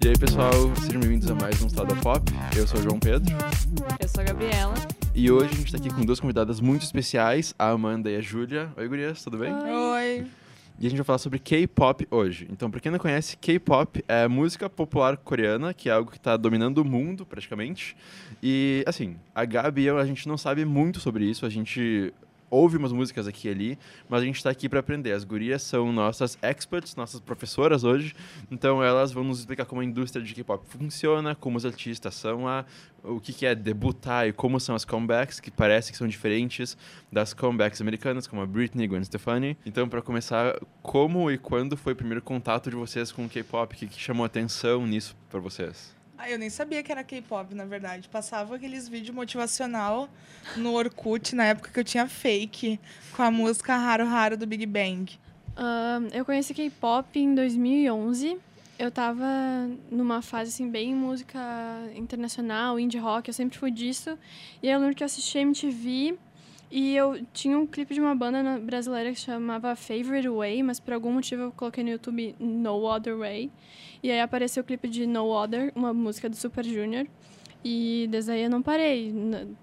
E aí, pessoal, sejam bem-vindos a mais um Estado Pop. Eu sou o João Pedro. Eu sou a Gabriela. E hoje a gente tá aqui com duas convidadas muito especiais, a Amanda e a Júlia. Oi, gurias, tudo bem? Oi. E a gente vai falar sobre K-pop hoje. Então, pra quem não conhece, K-pop é música popular coreana, que é algo que tá dominando o mundo, praticamente. E, assim, a Gabi e eu, a gente não sabe muito sobre isso. A gente ouve umas músicas aqui e ali, mas a gente está aqui para aprender. As gurias são nossas experts, nossas professoras hoje, então elas vão nos explicar como a indústria de K-pop funciona, como os artistas são lá, o que, que é debutar e como são as comebacks, que parece que são diferentes das comebacks americanas, como a Britney Gwen Stefani. Então, para começar, como e quando foi o primeiro contato de vocês com o K-pop? O que, que chamou atenção nisso para vocês? Ah, eu nem sabia que era K-pop, na verdade. Passava aqueles vídeos motivacional no Orkut, na época que eu tinha fake, com a música Raro Raro do Big Bang. Uh, eu conheci K-pop em 2011. Eu tava numa fase, assim, bem música internacional, indie rock. Eu sempre fui disso. E eu lembro que eu assisti MTV e eu tinha um clipe de uma banda brasileira que chamava Favorite Way, mas por algum motivo eu coloquei no YouTube No Other Way. E aí apareceu o clipe de No Other, uma música do Super Junior. E desde aí eu não parei.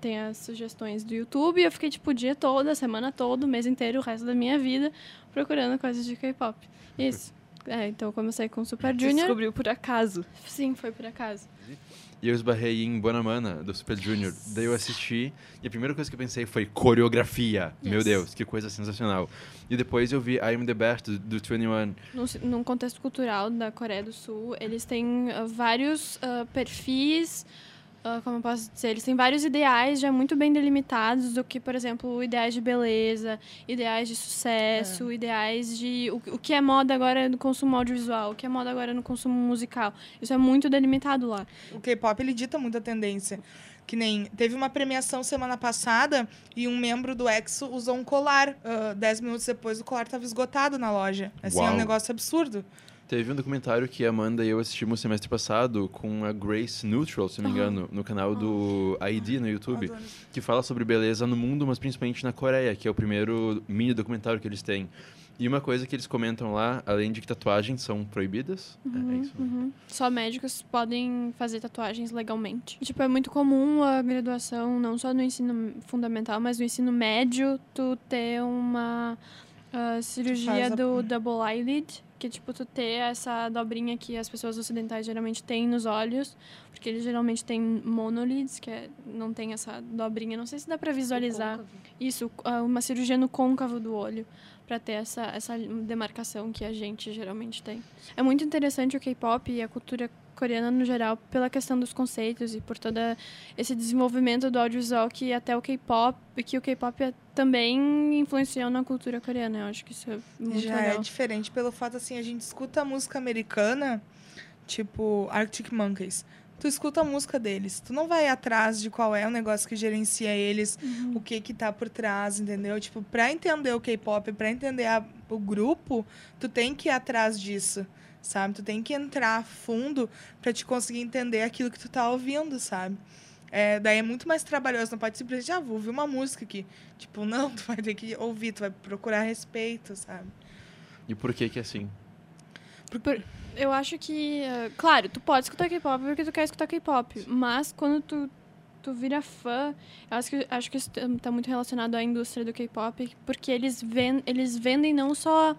Tem as sugestões do YouTube e eu fiquei tipo o dia todo, a semana toda, o mês inteiro, o resto da minha vida procurando coisas de K-pop. Isso. É, então eu comecei com Super Junior. Descobriu por acaso? Sim, foi por acaso. E eu esbarrei em Bonamana, do Super Junior. Daí eu assisti e a primeira coisa que eu pensei foi coreografia. Yes. Meu Deus, que coisa sensacional. E depois eu vi I'm the Best, do, do 21. Num, num contexto cultural da Coreia do Sul, eles têm uh, vários uh, perfis uh, como eu posso dizer, eles têm vários ideais já muito bem delimitados do que, por exemplo, ideais de beleza, ideais de sucesso, é. ideais de o, o que é moda agora no consumo audiovisual, o que é moda agora no consumo musical. Isso é muito delimitado lá. O K-pop ele dita muita tendência. Que nem teve uma premiação semana passada e um membro do EXO usou um colar. Uh, dez minutos depois o colar estava esgotado na loja. Assim, Uau. é um negócio absurdo. Teve um documentário que a Amanda e eu assistimos semestre passado com a Grace Neutral, se não me engano, no canal do ID no YouTube, que fala sobre beleza no mundo, mas principalmente na Coreia, que é o primeiro mini documentário que eles têm. E uma coisa que eles comentam lá, além de que tatuagens são proibidas, uhum, é isso. Uhum. Só médicos podem fazer tatuagens legalmente. Tipo, é muito comum a graduação, não só no ensino fundamental, mas no ensino médio, tu ter uma uh, cirurgia do double eyelid, que tipo tu ter essa dobrinha que as pessoas ocidentais geralmente têm nos olhos, porque eles geralmente têm monolids, que é, não tem essa dobrinha, não sei se dá para visualizar. Isso, uma cirurgia no côncavo do olho para ter essa essa demarcação que a gente geralmente tem. É muito interessante o K-pop e a cultura coreana no geral pela questão dos conceitos e por todo esse desenvolvimento do audiovisual que até o K-pop que o K-pop também influenciou na cultura coreana. Eu acho que isso é muito Já legal. é diferente pelo fato assim a gente escuta a música americana, tipo Arctic Monkeys. Tu escuta a música deles. Tu não vai atrás de qual é o negócio que gerencia eles, uhum. o que que tá por trás, entendeu? Tipo, pra entender o K-pop, pra entender a, o grupo, tu tem que ir atrás disso sabe? Tu tem que entrar fundo para te conseguir entender aquilo que tu tá ouvindo, sabe? É, daí é muito mais trabalhoso, não pode simplesmente, ah, vou ouvir uma música aqui. Tipo, não, tu vai ter que ouvir, tu vai procurar respeito, sabe? E por que que é assim? Por, eu acho que, uh, claro, tu pode escutar K-pop porque tu quer escutar K-pop, mas quando tu, tu vira fã, eu acho que, acho que isso tá muito relacionado à indústria do K-pop, porque eles, ven, eles vendem não só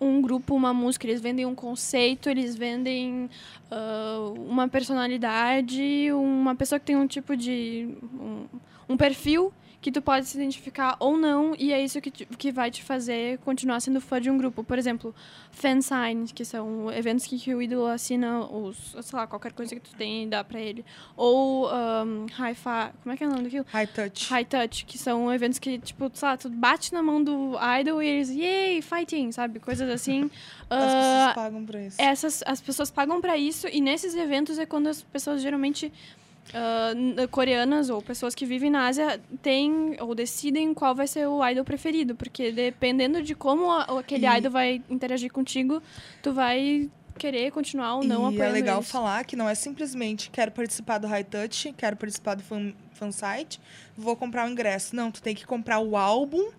um grupo, uma música, eles vendem um conceito, eles vendem uh, uma personalidade, uma pessoa que tem um tipo de. um, um perfil que tu pode se identificar ou não, e é isso que, que vai te fazer continuar sendo fã de um grupo. Por exemplo, fansigns, que são eventos que, que o ídolo assina, os, sei lá, qualquer coisa que tu tem e dá pra ele. Ou um, hi-fi, como é que é o nome daquilo? High touch. High touch, que são eventos que, tipo, sei lá, tu bate na mão do idol e eles, yay, fighting, sabe? Coisas assim. As uh, pessoas pagam pra isso. Essas, as pessoas pagam pra isso, e nesses eventos é quando as pessoas geralmente uh, coreanas ou pessoas que vivem na Ásia têm ou decidem qual vai ser o idol preferido, porque dependendo de como a, aquele e... idol vai interagir contigo, tu vai querer continuar ou não e é legal eles. falar que não é simplesmente quero participar do High Touch, quero participar do fan, fan site, vou comprar o ingresso. Não, tu tem que comprar o álbum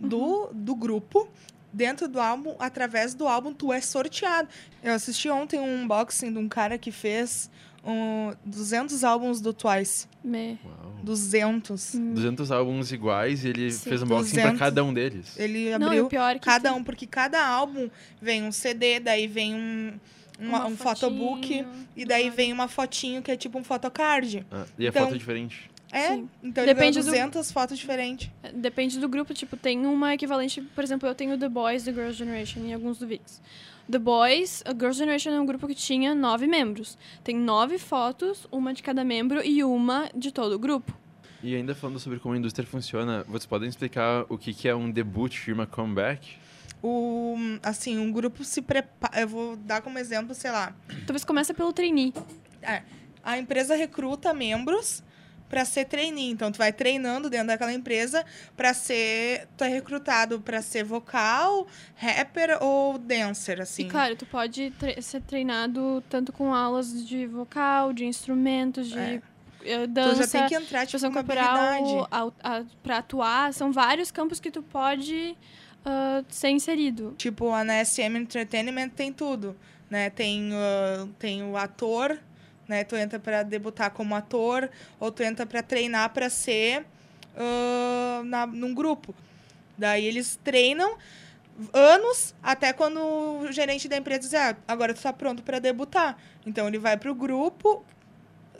do, do grupo dentro do álbum, através do álbum, tu é sorteado. Eu assisti ontem um unboxing de um cara que fez um, 200 álbuns do Twice. Me... Uau. 200. 200 álbuns iguais e ele Sim. fez um unboxing pra 200. cada um deles. Ele Não, abriu o pior é cada tu- um, porque cada álbum vem um CD, daí vem um, uma- uma um photobook, e daí vem uma fotinho que é tipo um photocard. Ah, e a Então- foto é diferente. É, Sim. então ele Depende do- 200 fotos diferentes. Depende do grupo, tipo, tem uma equivalente, por exemplo, eu tenho The Boys do Girls' Generation e alguns do VIX. The Boys, a Girls' Generation é um grupo que tinha nove membros. Tem nove fotos, uma de cada membro e uma de todo o grupo. E ainda falando sobre como a indústria funciona, vocês podem explicar o que, que é um debut e uma comeback? O, assim, um grupo se prepara. Eu vou dar como exemplo, sei lá. Talvez comece pelo trainee. É, a empresa recruta membros para ser trainee. Então, tu vai treinando dentro daquela empresa para ser. Tu é recrutado para ser vocal, rapper ou dancer, assim. E claro, tu pode tre- ser treinado tanto com aulas de vocal, de instrumentos, de É. eh, tu dança, já tem que entrar, tipo, expressão habilidade. corporal, a- pra atuar. São vários campos que tu pode ah, ser inserido. Tipo, a na SM Entertainment tem tudo, né? Tem, ah, tem o ator, né? Tu entra para debutar como ator, ou tu entra para treinar para ser ah, na, num grupo. Daí eles treinam anos até quando o gerente da empresa diz, ah, agora tu tá pronto para debutar. Então ele vai pro grupo,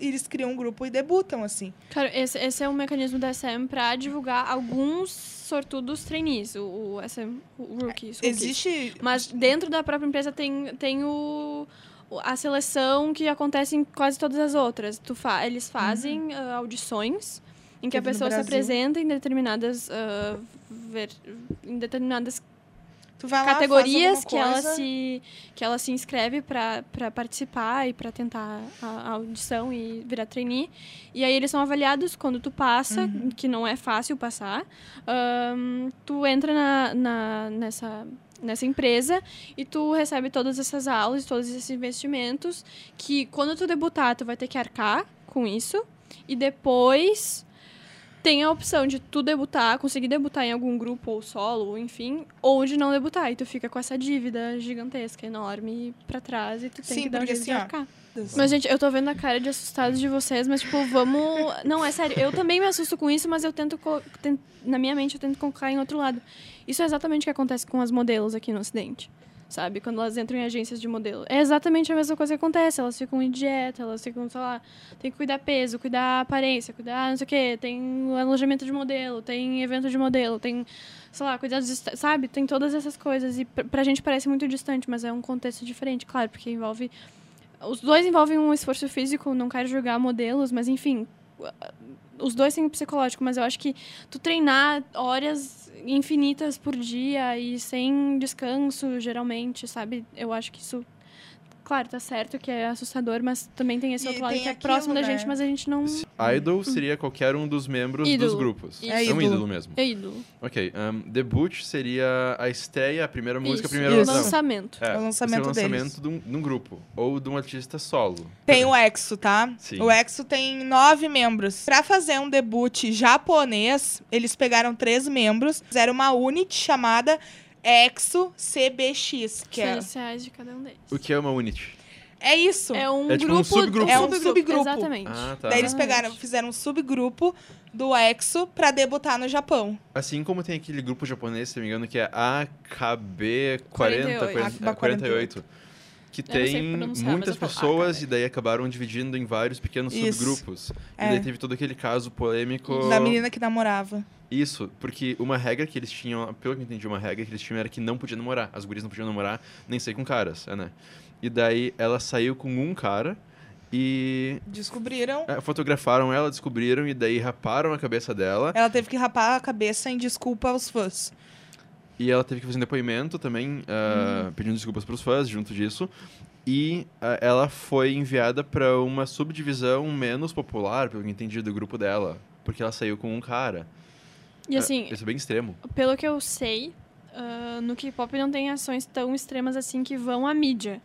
eles criam um grupo e debutam, assim. Cara, esse, esse é um mecanismo da SM pra divulgar alguns sortudos trainees, o, o SM, o rookies. rookies. Existe... Mas dentro da própria empresa tem, tem o- a seleção que acontece em quase todas as outras. Tu fa eles fazem ah, audições em que a Teve pessoa se apresenta em determinadas, ver- em determinadas lá, categorias que ela se que ela se inscreve para participar e para tentar a, a audição e virar trainee. E aí eles são avaliados quando tu passa Uhum. que não é fácil passar. Ahn, tu entra na, na- nessa nessa empresa e tu recebe todas essas aulas todos esses investimentos que quando tu debutar tu vai ter que arcar com isso. E depois tem a opção de tu debutar, conseguir debutar em algum grupo ou solo, ou enfim, ou de não debutar. E tu fica com essa dívida gigantesca, enorme, pra trás e tu tem Sim, que dar um jeito de assim, arcar. Mas, gente, eu tô vendo a cara de assustados de vocês, mas, tipo, vamos... Não, é sério, eu também me assusto com isso, mas eu tento... co- Na minha mente, eu tento colocar em outro lado. Isso é exatamente o que acontece com as modelos aqui no Ocidente. Sabe? Quando elas entram em agências de modelo. É exatamente a mesma coisa que acontece. Elas ficam em dieta, elas ficam, sei lá, tem que cuidar peso, cuidar aparência, cuidar não sei o quê. Tem alojamento de modelo, tem evento de modelo, tem, sei lá, cuidados, est- sabe? Tem todas essas coisas. E pr- pra gente parece muito distante, mas é um contexto diferente, claro, porque envolve. Os dois envolvem um esforço físico, não quero julgar modelos, mas enfim. Os dois têm psicológico, mas eu acho que tu treinar horas infinitas por dia e sem descanso, geralmente, sabe? Eu acho que isso. Claro, tá certo que é assustador, mas também tem esse E outro lado que é próximo da né? gente, mas a gente não. Idol seria qualquer um dos membros dos Ídolo. grupos. Isso. É É um ídolo. mesmo. É ídolo. Ok, um, debut seria a estreia, a primeira música, a Isso, primeira o Isso. lançamento. É, É o lançamento seria o lançamento de um, de um grupo. Ou de um artista solo. Tem o EXO, tá? Sim. O EXO tem nove membros. Pra fazer um debut japonês, eles pegaram três membros, fizeram uma unit chamada EXO CBX, que é... iniciais de cada um deles. O que é uma unit? É isso. É um É tipo um grupo. subgrupo. É um subgrupo. Exatamente. Ah, tá. Daí eles pegaram, fizeram um subgrupo do EXO pra debutar no Japão. Assim como tem aquele grupo japonês, se não me engano, que é AKB 40, 48. 40, 48. Que sei tem muitas falo pessoas e daí acabaram dividindo em vários pequenos Isso. subgrupos. É. E daí teve todo aquele caso polêmico. Da menina que namorava. Isso, porque uma regra que eles tinham, pelo que eu entendi, uma regra que eles tinham era que não podia namorar. As gurias não podiam namorar, nem sair com caras, é, né? E daí ela saiu com um cara e Descobriram. é, fotografaram ela, descobriram e daí raparam a cabeça dela. Ela teve que rapar a cabeça em desculpa aos fãs. E ela teve que fazer um depoimento também, ah, pedindo desculpas pros fãs junto disso. E ah, ela foi enviada para uma subdivisão menos popular, pelo que eu entendi, do grupo dela. Porque ela saiu com um cara. E assim, É, isso é bem extremo. pelo que eu sei, ah, no K-pop não tem ações tão extremas assim que vão à mídia.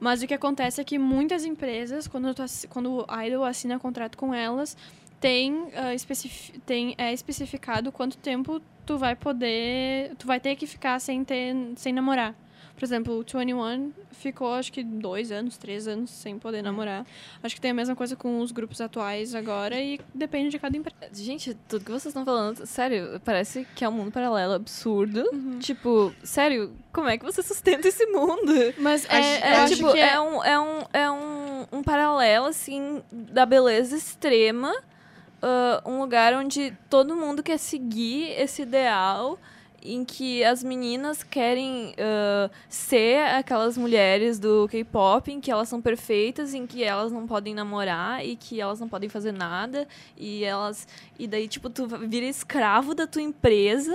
Mas o que acontece é que muitas empresas, quando, tu assi- quando o Idol assina contrato com elas, tem, ah, especifi- tem é especificado quanto tempo tu vai poder. Tu vai ter que ficar sem ter. sem namorar. Por exemplo, o 21 ficou acho que dois anos, três anos sem poder namorar. Acho que tem a mesma coisa com os grupos atuais agora e depende de cada empresa. Gente, tudo que vocês estão falando, sério, parece que é um mundo paralelo absurdo. Uhum. Tipo, sério, como é que você sustenta esse mundo? Mas é, É, acho tipo, que é, um, é, um, é um, um paralelo, assim, da beleza extrema. Ah, um lugar onde todo mundo quer seguir esse ideal em que as meninas querem ah, ser aquelas mulheres do K-pop, em que elas são perfeitas, em que elas não podem namorar e que elas não podem fazer nada e elas e daí tipo tu vira escravo da tua empresa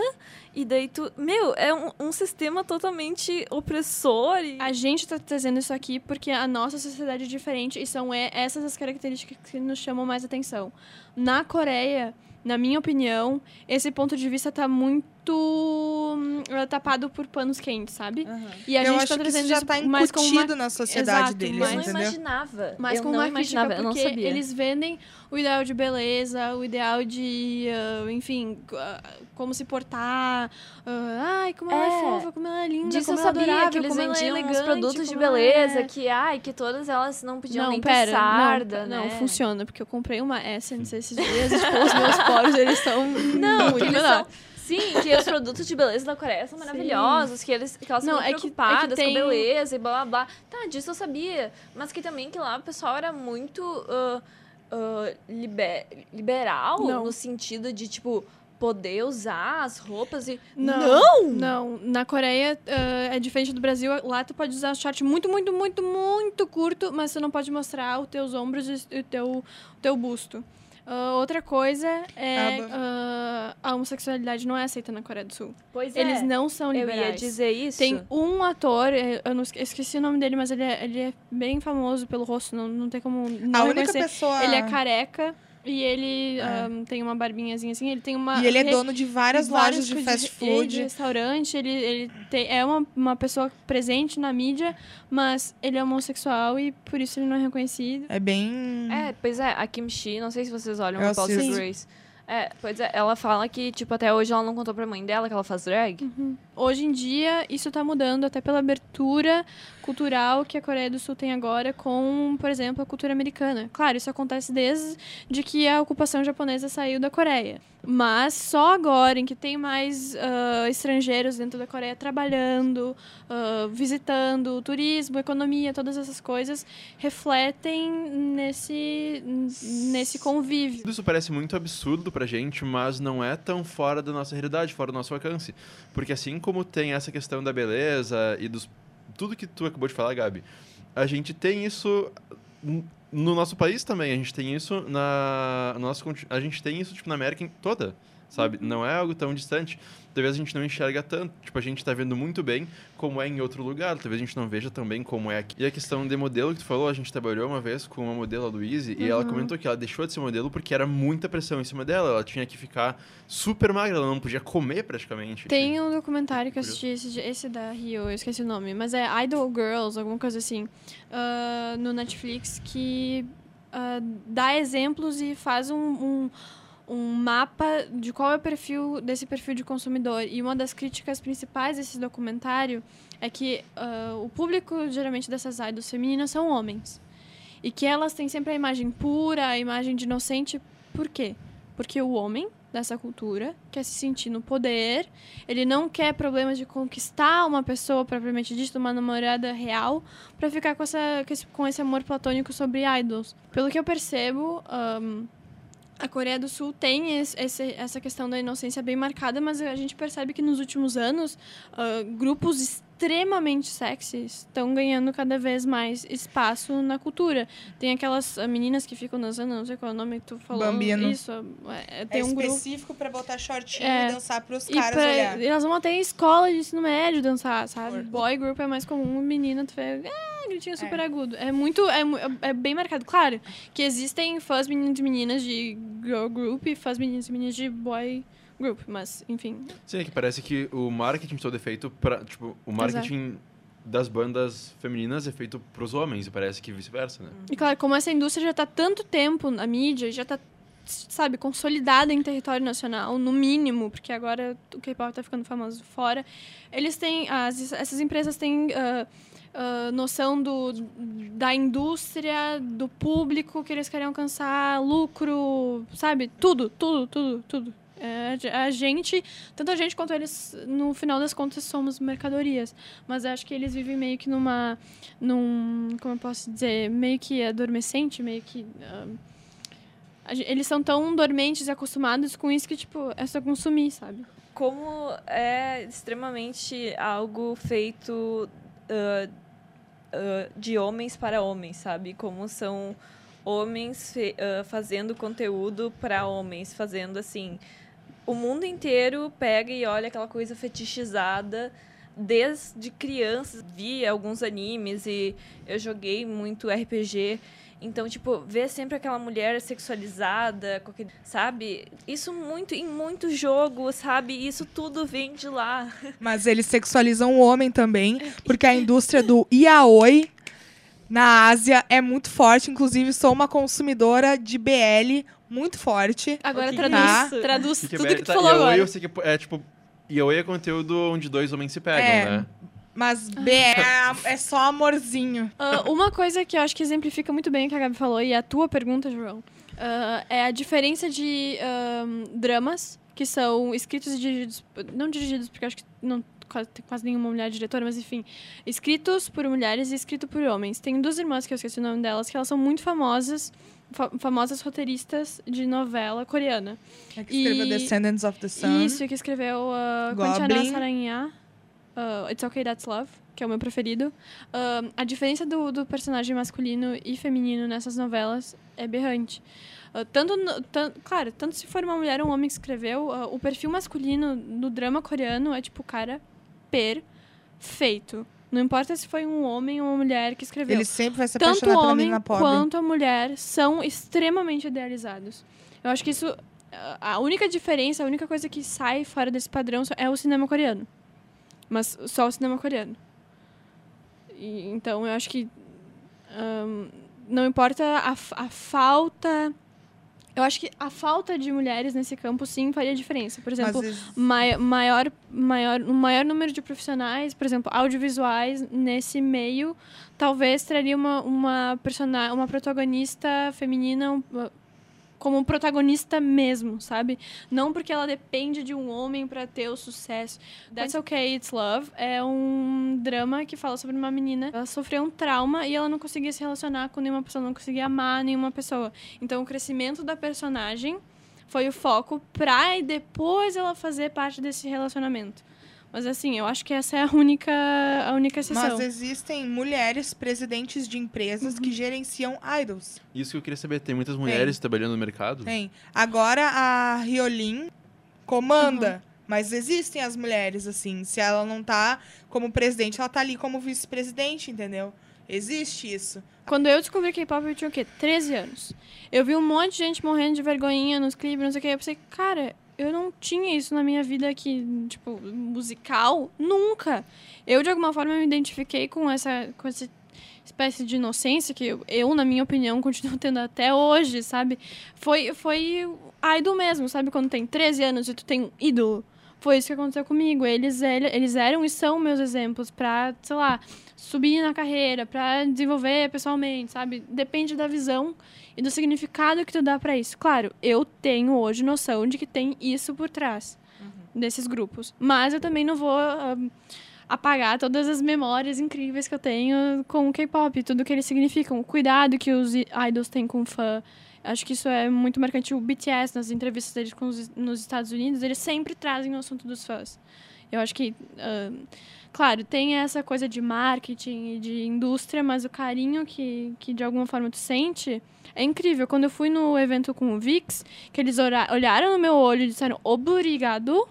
e daí tu meu é um, um sistema totalmente opressor e A gente tá trazendo isso aqui porque a nossa sociedade é diferente e são essas as características que nos chamam mais atenção. Na Coreia, na minha opinião, esse ponto de vista tá muito hum, tapado por panos quentes, sabe? E a eu gente acho tá que trazendo isso já isso tá mais como uma incutido na sociedade Exato, deles, mas- eu não imaginava mas eu com não uma imaginava eu não porque sabia eles vendem o ideal de beleza, o ideal de, ah, enfim, ah, como se portar, ah, ai, como ela é É. fofa, como ela é linda, Disso como eu ela é sabia adorável, que eles como ela é vendiam uns elegante, produtos de beleza é- que ai que todas elas não podiam não, nem pera, ter sarda, não, né? não funciona, porque eu comprei uma Essence esses dias tipo, os meus poros, eles são Não, muito que eles menor. são, sim, que os produtos de beleza da Coreia são maravilhosos, que eles que elas Não, são é que- é que preocupadas tem- com beleza e blá blá blá. Tá, disso eu sabia, mas que também que lá o pessoal era muito ah, ah, liber- liberal Não. no sentido de tipo poder usar as roupas e Não! Não, na Coreia ah, é diferente do Brasil. Lá tu pode usar short muito, muito, muito, muito curto, mas tu não pode mostrar os teus ombros e o teu, o teu busto. Ah, outra coisa é ah, a homossexualidade não é aceita na Coreia do Sul. Pois é. Eles não são eu liberais. ia dizer isso. Tem um ator, eh, eu não esque- esqueci o nome dele, mas ele é, ele é bem famoso pelo rosto, não, não tem como não A única pessoa. Ele é careca e ele É. ah, tem uma barbinhazinha assim, ele tem uma... E ele é re- dono de várias lojas de fast ele de food. restaurante, ele, ele tem, é uma, uma pessoa presente na mídia, mas ele é homossexual e por isso ele não é reconhecido. É bem. É, pois é, a Kimchi, não sei se vocês olham Eu o assisto. Grace. É, pois é, ela fala que, tipo, até hoje ela não contou pra mãe dela que ela faz drag. Hoje em dia, isso tá mudando até pela abertura cultural que a Coreia do Sul tem agora com, por exemplo, a cultura americana. Claro, isso acontece desde que a ocupação japonesa saiu da Coreia. Mas só agora, em que tem mais ah, estrangeiros dentro da Coreia trabalhando, ah, visitando, turismo, economia, todas essas coisas refletem nesse, nesse convívio. Isso parece muito absurdo pra gente, mas não é tão fora da nossa realidade, fora do nosso alcance. Porque assim como tem essa questão da beleza e dos tudo que tu acabou de falar, Gabi, a gente tem isso no nosso país também, a gente tem isso na no nosso a gente tem isso tipo na América toda, sabe? Não é algo tão distante. Talvez a gente não enxerga tanto, tipo a gente tá vendo muito bem como é em outro lugar, talvez a gente não veja tão bem como é aqui. E a questão de modelo que tu falou, a gente trabalhou uma vez com uma modelo, a Louise, e ela Uhum. comentou que ela deixou de ser modelo porque era muita pressão em cima dela, ela tinha que ficar super magra, ela não podia comer praticamente. Tem um documentário que eu assisti, esse, esse da Rio, eu esqueci o nome, mas é Idol Girls, alguma coisa assim, ah, no Netflix, que ah, dá exemplos e faz um, um, um mapa de qual é o perfil desse perfil de consumidor. E uma das críticas principais desse documentário é que ah, o público, geralmente, dessas idols femininas são homens. E que elas têm sempre a imagem pura, a imagem de inocente. Por quê? Porque o homem dessa cultura quer se sentir no poder, ele não quer problemas de conquistar uma pessoa propriamente dita, uma namorada real, pra ficar com, essa, com, esse, amor platônico sobre idols. Pelo que eu percebo, ahn, a Coreia do Sul tem esse, essa questão da inocência bem marcada, mas a gente percebe que nos últimos anos, ah, grupos extremamente sexys estão ganhando cada vez mais espaço na cultura. Tem aquelas ah, meninas que ficam dançando, não sei qual é o nome que tu falou. Bambino. Isso, é, tem é um grupo. específico pra botar shortinho É. e dançar pros E, caras pra, olhar. e elas vão até em escola de ensino médio dançar, sabe? Forte. Boy group é mais comum, menina, tu vê, ah, gritinho super agudo. É muito, é, é bem marcado. Claro que existem fãs meninos e meninas de girl group e fãs meninos e meninas de boy group, mas, enfim. Sim, é que parece que o marketing todo é feito pra. Tipo, o marketing das bandas femininas é feito pros homens, e parece que vice-versa, né? E claro, como essa indústria já tá tanto tempo na mídia, já tá sabe, consolidada em território nacional, no mínimo, porque agora o K-pop tá ficando famoso fora. Eles têm, as, essas empresas têm uh, uh, noção do, da indústria, do público que eles querem alcançar, lucro, sabe? Tudo, tudo, tudo, tudo. É, a gente, tanto a gente quanto eles, no final das contas, somos mercadorias. Mas acho que eles vivem meio que numa. num. como eu posso dizer? meio que adormecente, meio que. Uh, eles são tão dormentes e acostumados com isso que, tipo, é só consumir, sabe? Como é extremamente algo feito uh, uh, de homens para homens, sabe? Como são homens fazendo conteúdo para homens, fazendo assim o mundo inteiro pega e olha aquela coisa fetichizada desde criança. Vi alguns animes e eu joguei muito RPG. Então, tipo, ver sempre aquela mulher sexualizada, sabe? Isso muito em muitos jogos, sabe? Isso tudo vem de lá. Mas eles sexualizam o homem também, porque a indústria do yaoi na Ásia é muito forte. Inclusive, sou uma consumidora de BL muito forte. Agora traduz, tá? traduz que que tudo é, que tu tá, falou agora. Eu sei que é tipo. Yaoi é conteúdo onde dois homens se pegam, É. né? Mas BL é, é só amorzinho. Ah, uma coisa que eu acho que exemplifica muito bem o que a Gabi falou, e a tua pergunta, João, ah, é a diferença de dramas que são escritos e dirigidos. Não dirigidos, porque eu acho que não quase, tem quase nenhuma mulher diretora, mas enfim. Escritos por mulheres e escritos por homens. Tem duas irmãs que eu esqueci o nome delas, que elas são muito famosas. Fa- famosas roteiristas de novela coreana. É que escreveu E- Descendants of the Sun. Isso, que escreveu uh, Goblin. Uh, It's Okay That's Love, que é o meu preferido. Uh, a diferença do, do personagem masculino e feminino nessas novelas é berrante. Uh, tanto, no- tan- claro, tanto se for uma mulher ou um homem que escreveu, o perfil masculino no drama coreano é tipo cara perfeito. Não importa se foi um homem ou uma mulher que escreveu Ele sempre vai se tanto apaixonar o pela homem menina pobre. quanto a mulher são extremamente idealizados. Eu acho que isso. a- única diferença, a única coisa que sai fora desse padrão é o cinema coreano. Mas só o cinema coreano. E, então eu acho que. ahn, não importa a, a falta. Eu acho que a falta de mulheres nesse campo sim faria diferença. Por exemplo, mai- maior, maior, um maior número de profissionais, por exemplo, audiovisuais nesse meio, talvez traria uma, uma, persona uma protagonista feminina como protagonista mesmo, sabe? Não porque ela depende de um homem para ter o sucesso. That's Okay, It's Love é um drama que fala sobre uma menina. Ela sofreu um trauma e ela não conseguia se relacionar com nenhuma pessoa, não conseguia amar nenhuma pessoa. Então, o crescimento da personagem foi o foco pra e depois ela fazer parte desse relacionamento. Mas assim, eu acho que essa é a única, a única exceção. Mas existem mulheres presidentes de empresas Uhum. que gerenciam idols. Isso que eu queria saber. Tem muitas mulheres trabalhando no mercado? Tem. Agora a Riolin comanda. Uhum. Mas existem as mulheres, assim. Se ela não tá como presidente, ela tá ali como vice-presidente, entendeu? Existe isso. Quando eu descobri K-pop, eu tinha o quê? 13 anos. Eu vi um monte de gente morrendo de vergonhinha nos clipes, não sei o quê. Eu pensei, cara, eu não tinha isso na minha vida aqui, tipo, musical, nunca. Eu, de alguma forma, me identifiquei com essa, com essa espécie de inocência que eu, na minha opinião, continuo tendo até hoje, sabe? Foi, foi idol mesmo, sabe? Quando tem 13 anos e tu tem um ídolo. Foi isso que aconteceu comigo. Eles, ele- eles eram e são meus exemplos pra, sei lá, subir na carreira, pra desenvolver pessoalmente, sabe? Depende da visão e do significado que tu dá pra isso. Claro, eu tenho hoje noção de que tem isso por trás desses grupos, mas eu também não vou ahn, apagar todas as memórias incríveis que eu tenho com o K-pop, tudo que eles significam, o cuidado que os idols têm com o fã. Acho que isso é muito marcante. O BTS, nas entrevistas deles com os, nos Estados Unidos, eles sempre trazem o assunto dos fãs. Eu acho que, ahn, claro, tem essa coisa de marketing e de indústria, mas o carinho que, que de alguma forma tu sente é incrível. Quando eu fui no evento com o VIX, que eles olharam no meu olho e disseram obrigado,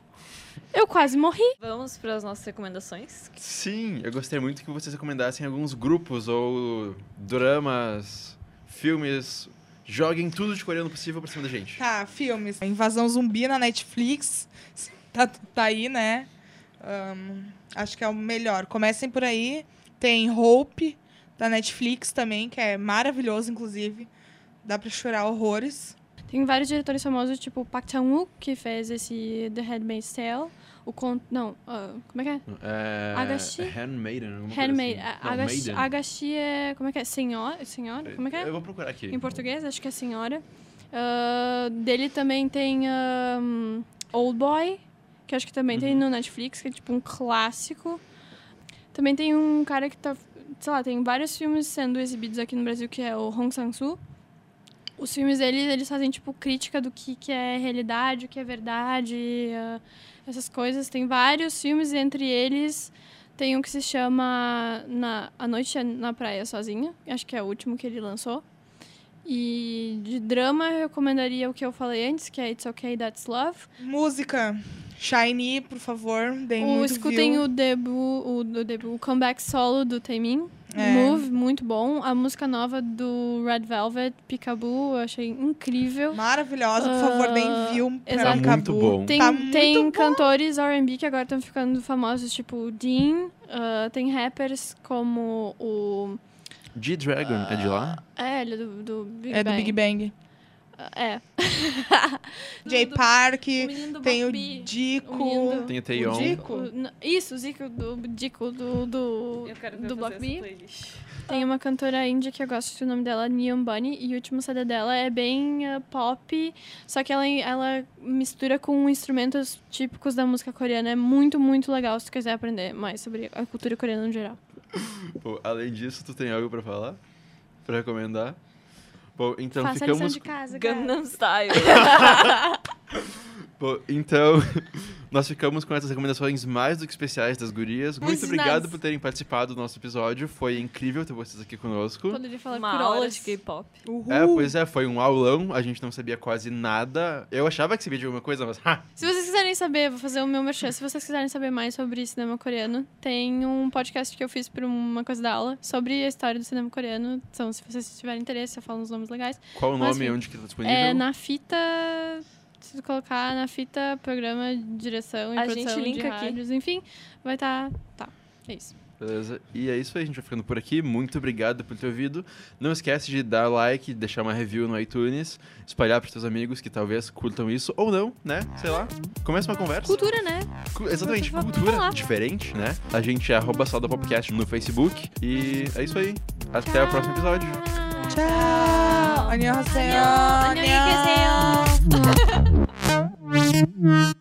eu quase morri. Vamos para as nossas recomendações. Sim, eu gostaria muito que vocês recomendassem alguns grupos ou dramas, filmes. Joguem tudo de coreano possível pra cima da gente. Tá, filmes. Invasão Zumbi na Netflix. Tá, tá aí, né? Ahn, acho que é o melhor. Comecem por aí. Tem Hope, da Netflix também, que é maravilhoso, inclusive. Dá pra chorar horrores. Tem vários diretores famosos, tipo Park Chan-wook, que fez esse The Handmaid's Tale. O con... Não, ah, como é que é? É, Agashi? Handmaiden. alguma coisa Handmaid. assim. Agashi. Agashi é... Como é que é? Senhora? Senhora? Como é que é? Eu vou procurar aqui. Em português, acho que é senhora. Ah, dele também tem um, Old Boy, que acho que também tem Uhum. no Netflix, que é tipo um clássico. Também tem um cara que tá. Sei lá, tem vários filmes sendo exibidos aqui no Brasil, que é o Hong Sang-soo. Os filmes dele, eles fazem, tipo, crítica do que, que é realidade, o que é verdade, ah, essas coisas. Tem vários filmes, entre eles tem um que se chama na, A Noite na Praia Sozinha, acho que é o último que ele lançou. E de drama, eu recomendaria o que eu falei antes, que é It's Okay, That's Love. Música. Shiny, por favor, deem O, muito escutem view. o debut, o, o debut, o comeback solo do Taemin. É. Move, muito bom. A música nova do Red Velvet, Peekaboo, eu achei incrível. Maravilhosa, por favor, deem Ah, view pra. Tá muito bom. Tem, Tá muito tem bom. cantores R&B que agora estão ficando famosos, tipo o Dean. ah, tem rappers como o... G-Dragon, é de lá? É, ele é do, do Big É do Bang. Big Bang. Ah, É. J Do- Park, o menino do tem o Block B. Dico. O do- Tem o Taeyeon. O Dico? O- isso, o Zico do Dico do, do, Eu quero ver do Block B. Tem uma cantora índia que eu gosto, o nome dela é Neon Bunny, e o último CD dela é bem ah, pop, só que ela, ela mistura com instrumentos típicos da música coreana. É muito, muito legal se tu quiser aprender mais sobre a cultura coreana no geral. Pô, além disso, tu tem algo pra falar? Pra recomendar? Bom, então Faça a lição ficamos... de casa, cara. Gangnam Style. Bom, então, nós ficamos com essas recomendações mais do que especiais das gurias. Muito obrigado nice. por terem participado do nosso episódio. Foi incrível ter vocês aqui conosco. Poderia falar Uma por aula horas. de K-pop. Uhul. É, pois é, foi um aulão. A gente não sabia quase nada. Eu achava que sabia de alguma coisa, mas... Ha! Se vocês quiserem saber, vou fazer o meu merchan. Se vocês quiserem saber mais sobre cinema coreano, tem um podcast que eu fiz por uma coisa da aula sobre a história do cinema coreano. Então, se vocês tiverem interesse, eu falo uns nomes legais. Qual o nome e onde que tá disponível? É na fita. Se tu colocar na fita, programa, direção e A produção gente linka de aqui. rádios, enfim, vai estar. Tá. É isso. Beleza? E é isso aí, a gente vai ficando por aqui. Muito obrigado por ter ouvido. Não esquece de dar like, deixar uma review no iTunes, espalhar para seus amigos que talvez curtam isso ou não, né? Sei lá. Começa uma conversa. Cultura, né? Cu- Exatamente, Vou- cultura diferente, né? A gente é arroba Salda Popcast no Facebook. E é isso aí. Até o próximo episódio. Tchau. Annyeonghaseyo. Annyeonghaseyo. Annyeong. Thank you.